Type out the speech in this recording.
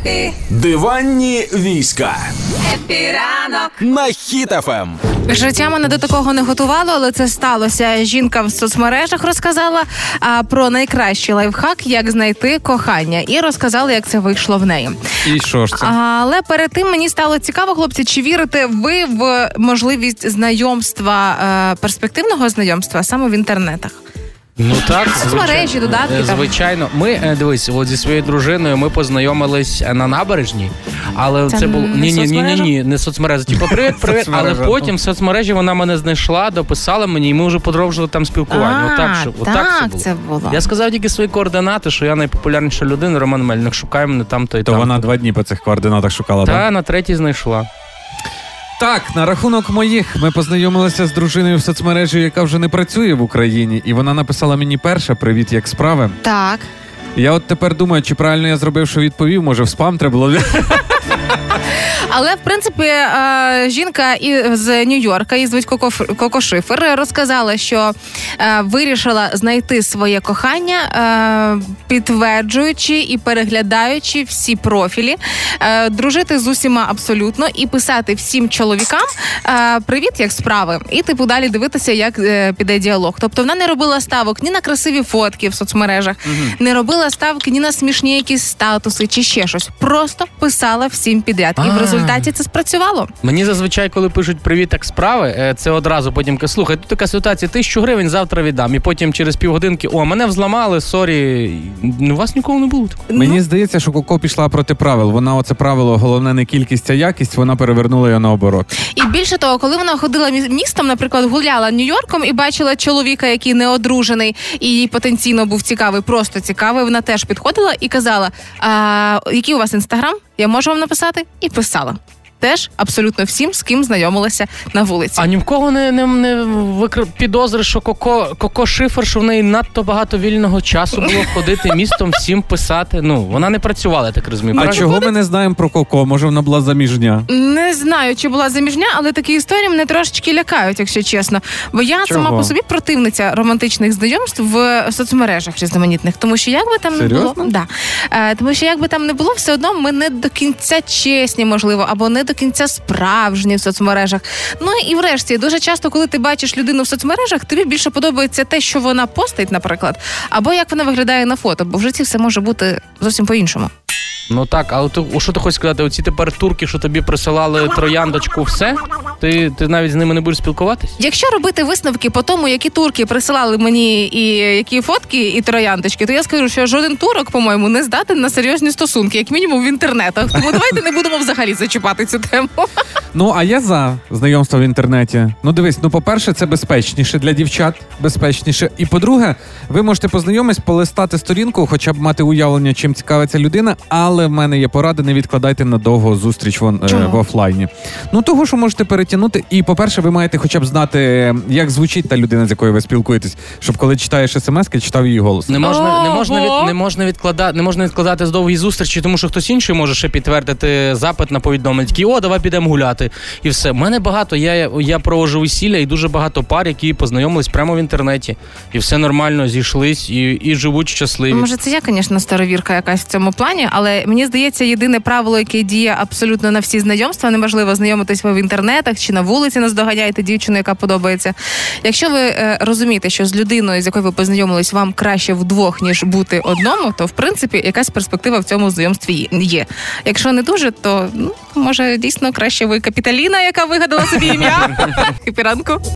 Happy, Диванні війська Happy ранок. на Хіт FM. Життя мене до такого не готувало, але це сталося. Жінка в соцмережах розказала а, про найкращий лайфхак, як знайти кохання, і розказала, як це вийшло в неї. І що ж це? Але перед тим мені стало цікаво, хлопці, чи вірите ви в можливість знайомства е, перспективного знайомства саме в інтернетах? Ну так, Соцмережі, звичайно. додатки Е, там. Звичайно, ми е, дивись, от зі своєю дружиною ми познайомились е, на набережній, але Це це, було ні, ні, ні, ні, ні, не соцмережа. Типу, привіт, привіт. але потім в соцмережі вона мене знайшла, дописала мені, і ми вже продовжили там спілкування. А, отак, що, отак так все було. це було. Я сказав тільки свої координати, що я найпопулярніша людина, Роман Мельник. Шукай мене там, то і То там. вона два дні по цих координатах шукала. Та так? на третій знайшла. Так, на рахунок моїх, ми познайомилися з дружиною в соцмережі, яка вже не працює в Україні, і вона написала мені перша привіт, як справи. Так. Я от тепер думаю, чи правильно я зробив, що відповів, може в спам треба було. Але в принципі е, жінка з Нью-Йорка, її звуть Коко, Шифер, розказала, що е, вирішила знайти своє кохання, е, підтверджуючи і переглядаючи всі профілі, е, дружити з усіма абсолютно і писати всім чоловікам е, привіт, як справи, і типу далі дивитися, як е, піде діалог. Тобто вона не робила ставок ні на красиві фотки в соцмережах, не робила ставки ні на смішні якісь статуси чи ще щось. Просто писала всім підряд, і в А. результаті це спрацювало. Мені зазвичай, коли пишуть привіт, як справи, е, це одразу потім кажуть, слухай, тут така ситуація, тисячу гривень завтра віддам. І потім через півгодинки, о, мене взламали, сорі. Ну, У вас ніколи не було такого. Мені здається, що Коко пішла проти правил. Вона оце правило, головне не кількість, а якість, вона перевернула його наоборот. І більше того, коли вона ходила мі- містом, наприклад, гуляла Нью-Йорком і бачила чоловіка, який не одружений, і їй потенційно був цікавий, просто цікавий. Вона теж підходила і казала: а, який у вас інстаграм? Я можу вам написати? І писала. Теж абсолютно всім, з ким знайомилася на вулиці. А ні в кого не, не, не викр... підозри, що Коко, Коко Шифер, що в неї надто багато вільного часу було ходити містом, всім писати. Ну, вона не працювала, я так розумію. А правильно? чого ми не знаємо про Коко? Може, вона була заміжня? Не знаю, чи була заміжня, але такі історії мене трошечки лякають, якщо чесно. Бо я Чого? сама по собі противниця романтичних знайомств в соцмережах різноманітних, тому що як би там не було, да. е, тому що як би там не було, все одно ми не до кінця чесні, можливо, або не до кінця справжній в соцмережах. Ну і врешті, дуже часто, коли ти бачиш людину в соцмережах, тобі більше подобається те, що вона постить, наприклад, або як вона виглядає на фото, бо в житті все може бути зовсім по-іншому. Ну так, але ти, що ти хочеш сказати? Оці тепер турки, що тобі присилали трояндочку, все? Ти, ти навіть з ними не будеш спілкуватись? Якщо робити висновки по тому, які турки присилали мені і які фотки і трояндочки, то я скажу, що жоден турок, по-моєму, не здатен на серйозні стосунки, як мінімум в інтернетах. Тому давайте не будемо взагалі зачіпати цю тему. Ну, а я за знайомство в інтернеті. Ну, дивись, ну, по-перше, це безпечніше для дівчат, безпечніше. І по-друге, ви можете познайомитись, полистати сторінку, хоча б мати уявлення, чим цікавиться людина. Але в мене є порада, не відкладайте надовго зустріч вон, е, в офлайні. Ну, того, що можете перетягнути. І, по-перше, ви маєте хоча б знати, як звучить та людина, з якою ви спілкуєтесь, щоб коли читаєш смс-ки, читав її голос. Не можна, не можна, від, не можна відкладати, не можна відкладати з довгі зустрічі, тому що хтось інший може ще підтвердити запит на повідомлення. Такий, о, давай підемо гуляти. І все. У мене багато. Я, я провожу весілля і дуже багато пар, які познайомились прямо в інтернеті. І все нормально, зійшлись і, і живуть щасливі. Може, це я, звісно, старовірка якась в цьому плані, але мені здається, єдине правило, яке діє абсолютно на всі знайомства, неможливо знайомитись ви в інтернетах чи на вулиці наздоганяєте дівчину, яка подобається. Якщо ви е, розумієте, що з людиною, з якою ви познайомились, вам краще вдвох, ніж бути одному, то в принципі якась перспектива в цьому знайомстві є. Якщо не дуже, то ну може дійсно краще ви капіталіна, яка вигадала собі ім'я. Хіпіранку.